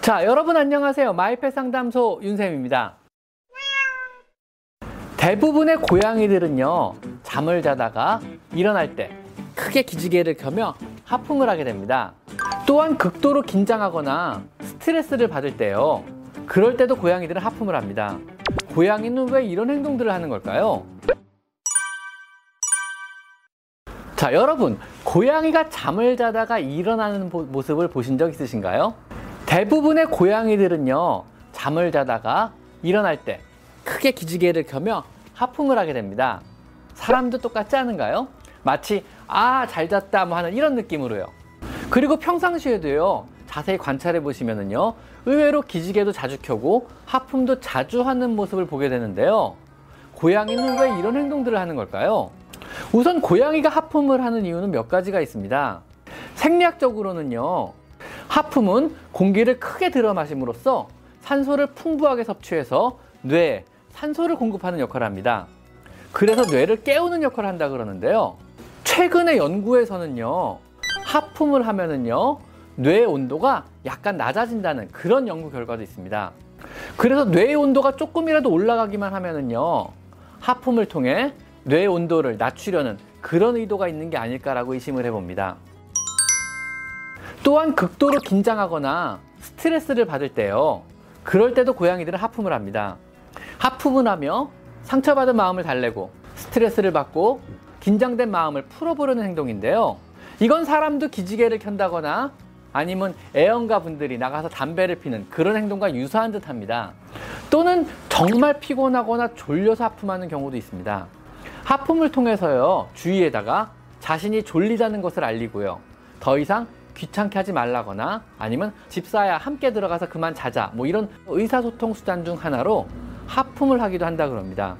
자, 여러분 안녕하세요. 마이펫 상담소 윤쌤입니다. 대부분의 고양이들은요, 잠을 자다가 일어날 때 크게 기지개를 켜며 하품을 하게 됩니다. 또한 극도로 긴장하거나 스트레스를 받을 때요. 그럴 때도 고양이들은 하품을 합니다. 고양이는 왜 이런 행동들을 하는 걸까요? 자, 여러분, 고양이가 잠을 자다가 일어나는 보- 모습을 보신 적 있으신가요? 대부분의 고양이들은요, 잠을 자다가 일어날 때 크게 기지개를 켜며 하품을 하게 됩니다. 사람도 똑같지 않은가요? 마치, 아, 잘 잤다, 뭐 하는 이런 느낌으로요. 그리고 평상시에도요, 자세히 관찰해 보시면은요, 의외로 기지개도 자주 켜고 하품도 자주 하는 모습을 보게 되는데요. 고양이는 왜 이런 행동들을 하는 걸까요? 우선 고양이가 하품을 하는 이유는 몇 가지가 있습니다. 생리학적으로는요, 하품은 공기를 크게 들어 마심으로써 산소를 풍부하게 섭취해서 뇌에 산소를 공급하는 역할을 합니다. 그래서 뇌를 깨우는 역할을 한다 그러는데요. 최근의 연구에서는요, 하품을 하면은요, 뇌의 온도가 약간 낮아진다는 그런 연구 결과도 있습니다. 그래서 뇌의 온도가 조금이라도 올라가기만 하면은요, 하품을 통해 뇌의 온도를 낮추려는 그런 의도가 있는 게 아닐까라고 의심을 해봅니다. 또한 극도로 긴장하거나 스트레스를 받을 때요. 그럴 때도 고양이들은 하품을 합니다. 하품을 하며 상처받은 마음을 달래고 스트레스를 받고 긴장된 마음을 풀어보려는 행동인데요. 이건 사람도 기지개를 켠다거나 아니면 애연가 분들이 나가서 담배를 피는 그런 행동과 유사한 듯 합니다. 또는 정말 피곤하거나 졸려서 하품하는 경우도 있습니다. 하품을 통해서요, 주위에다가 자신이 졸리다는 것을 알리고요. 더 이상 귀찮게 하지 말라거나 아니면 집사야 함께 들어가서 그만 자자 뭐 이런 의사소통 수단 중 하나로 하품을 하기도 한다 그럽니다.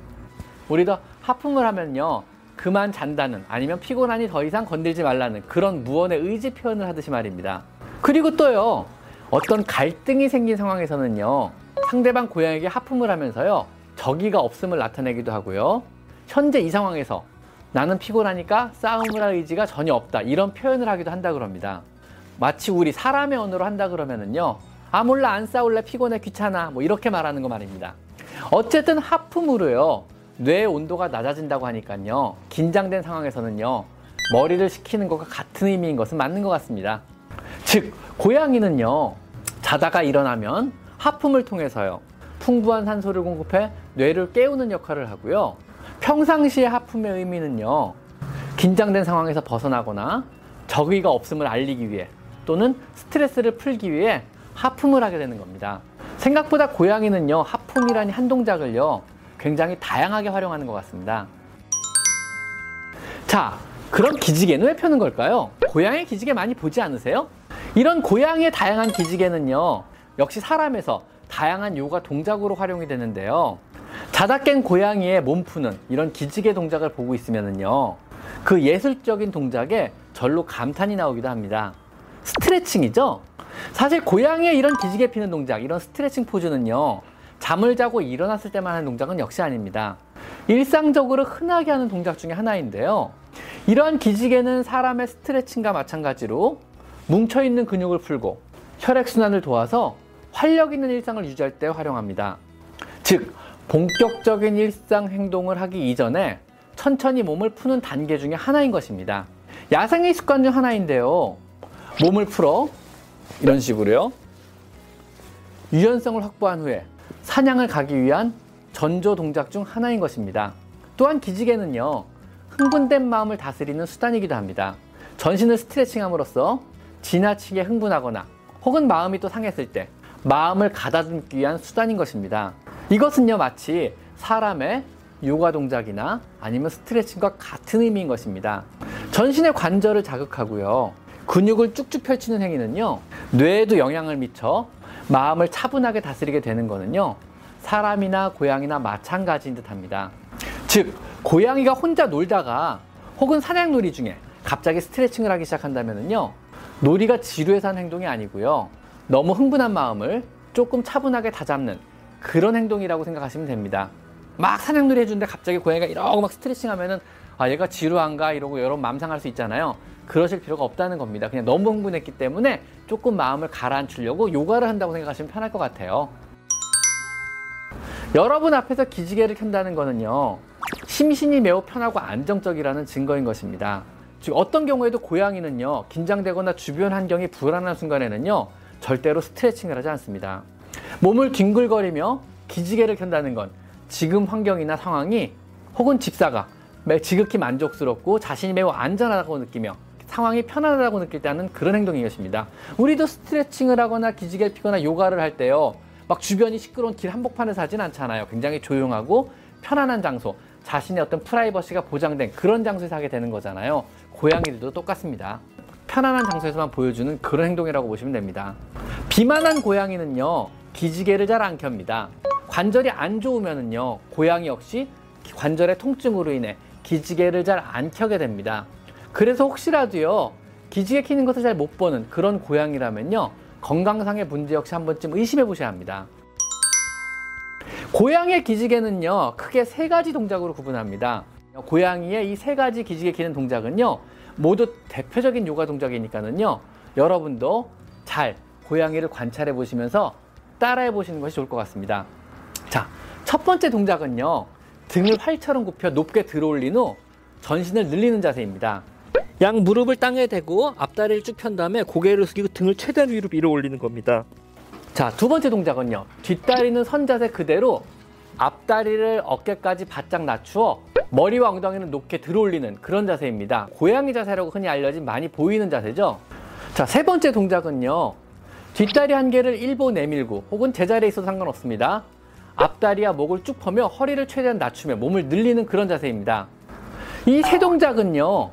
우리도 하품을 하면요. 그만 잔다는 아니면 피곤하니 더 이상 건들지 말라는 그런 무언의 의지 표현을 하듯이 말입니다. 그리고 또요. 어떤 갈등이 생긴 상황에서는요. 상대방 고양이에게 하품을 하면서요. 적의가 없음을 나타내기도 하고요. 현재 이 상황에서 나는 피곤하니까 싸움을 할 의지가 전혀 없다. 이런 표현을 하기도 한다 그럽니다. 마치 우리 사람의 언어로 한다 그러면은요. 아 몰라 안 싸울래 피곤해 귀찮아 뭐 이렇게 말하는 거 말입니다. 어쨌든 하품으로요. 뇌의 온도가 낮아진다고 하니까요. 긴장된 상황에서는요. 머리를 식히는 것과 같은 의미인 것은 맞는 것 같습니다. 즉 고양이는요. 자다가 일어나면 하품을 통해서요. 풍부한 산소를 공급해 뇌를 깨우는 역할을 하고요. 평상시에 하품의 의미는요. 긴장된 상황에서 벗어나거나 적의가 없음을 알리기 위해 또는 스트레스를 풀기 위해 하품을 하게 되는 겁니다. 생각보다 고양이는요, 하품이라니 한 동작을요, 굉장히 다양하게 활용하는 것 같습니다. 자, 그럼 기지개는 왜 펴는 걸까요? 고양이 기지개 많이 보지 않으세요? 이런 고양이의 다양한 기지개는요, 역시 사람에서 다양한 요가 동작으로 활용이 되는데요. 자다 깬 고양이의 몸 푸는 이런 기지개 동작을 보고 있으면은요, 그 예술적인 동작에 절로 감탄이 나오기도 합니다. 스트레칭이죠? 사실 고양이의 이런 기지개 피는 동작, 이런 스트레칭 포즈는요, 잠을 자고 일어났을 때만 하는 동작은 역시 아닙니다. 일상적으로 흔하게 하는 동작 중에 하나인데요. 이러한 기지개는 사람의 스트레칭과 마찬가지로 뭉쳐있는 근육을 풀고 혈액순환을 도와서 활력 있는 일상을 유지할 때 활용합니다. 즉, 본격적인 일상 행동을 하기 이전에 천천히 몸을 푸는 단계 중에 하나인 것입니다. 야생의 습관 중 하나인데요. 몸을 풀어 이런 식으로요. 유연성을 확보한 후에 사냥을 가기 위한 전조 동작 중 하나인 것입니다. 또한 기지개는요. 흥분된 마음을 다스리는 수단이기도 합니다. 전신을 스트레칭함으로써 지나치게 흥분하거나 혹은 마음이 또 상했을 때 마음을 가다듬기 위한 수단인 것입니다. 이것은요 마치 사람의 요가 동작이나 아니면 스트레칭과 같은 의미인 것입니다. 전신의 관절을 자극하고요. 근육을 쭉쭉 펼치는 행위는요. 뇌에도 영향을 미쳐 마음을 차분하게 다스리게 되는 거는요. 사람이나 고양이나 마찬가지인 듯 합니다. 즉, 고양이가 혼자 놀다가 혹은 사냥놀이 중에 갑자기 스트레칭을 하기 시작한다면요. 놀이가 지루해서 하는 행동이 아니고요. 너무 흥분한 마음을 조금 차분하게 다잡는 그런 행동이라고 생각하시면 됩니다. 막 사냥놀이 해주는데 갑자기 고양이가 이러고 막 스트레칭 하면은 아, 얘가 지루한가 이러고 여러분 맘상할 수 있잖아요. 그러실 필요가 없다는 겁니다. 그냥 너무 흥분했기 때문에 조금 마음을 가라앉히려고 요가를 한다고 생각하시면 편할 것 같아요. 여러분 앞에서 기지개를 켠다는 거는요. 심신이 매우 편하고 안정적이라는 증거인 것입니다. 즉 어떤 경우에도 고양이는요. 긴장되거나 주변 환경이 불안한 순간에는요. 절대로 스트레칭을 하지 않습니다. 몸을 뒹굴거리며 기지개를 켠다는 건 지금 환경이나 상황이 혹은 집사가 지극히 만족스럽고 자신이 매우 안전하다고 느끼며 상황이 편안하다고 느낄 때 하는 그런 행동인 것입니다. 우리도 스트레칭을 하거나 기지개를 피거나 요가를 할 때요. 막 주변이 시끄러운 길 한복판에서 하진 않잖아요. 굉장히 조용하고 편안한 장소, 자신의 어떤 프라이버시가 보장된 그런 장소에서 하게 되는 거잖아요. 고양이들도 똑같습니다. 편안한 장소에서만 보여주는 그런 행동이라고 보시면 됩니다. 비만한 고양이는요, 기지개를 잘 안 켭니다. 관절이 안 좋으면은요, 고양이 역시 관절의 통증으로 인해 기지개를 잘 안 켜게 됩니다. 그래서 혹시라도요, 기지개 키는 것을 잘 못 보는 그런 고양이라면요, 건강상의 문제 역시 한 번쯤 의심해 보셔야 합니다. 고양이의 기지개는요, 크게 세 가지 동작으로 구분합니다. 고양이의 이 세 가지 기지개 키는 동작은요, 모두 대표적인 요가 동작이니까는요, 여러분도 잘 고양이를 관찰해 보시면서 따라해 보시는 것이 좋을 것 같습니다. 자, 첫 번째 동작은요, 등을 활처럼 굽혀 높게 들어 올린 후 전신을 늘리는 자세입니다. 양 무릎을 땅에 대고 앞다리를 쭉 편 다음에 고개를 숙이고 등을 최대한 위로 밀어 올리는 겁니다. 자, 두 번째 동작은요. 뒷다리는 선 자세 그대로 앞다리를 어깨까지 바짝 낮추어 머리와 엉덩이는 높게 들어 올리는 그런 자세입니다. 고양이 자세라고 흔히 알려진 많이 보이는 자세죠. 자, 세 번째 동작은요. 뒷다리 한 개를 일보 내밀고 혹은 제자리에 있어도 상관없습니다. 앞다리와 목을 쭉 펴며 허리를 최대한 낮추며 몸을 늘리는 그런 자세입니다. 이 세 동작은요.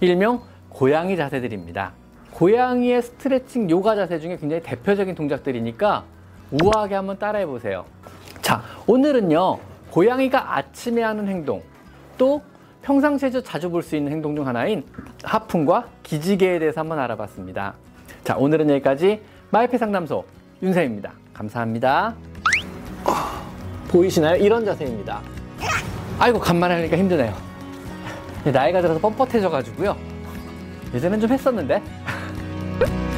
일명 고양이 자세들입니다. 고양이의 스트레칭 요가 자세 중에 굉장히 대표적인 동작들이니까 우아하게 한번 따라해 보세요. 자, 오늘은요. 고양이가 아침에 하는 행동, 또 평상시에도 자주 볼 수 있는 행동 중 하나인 하품과 기지개에 대해서 한번 알아봤습니다. 자, 오늘은 여기까지 마이페 상담소 윤쌤입니다. 감사합니다. 보이시나요? 이런 자세입니다. 아이고, 간만에 하니까 힘드네요. 나이가 들어서 뻣뻣해져가지고요. 예전엔 좀 했었는데.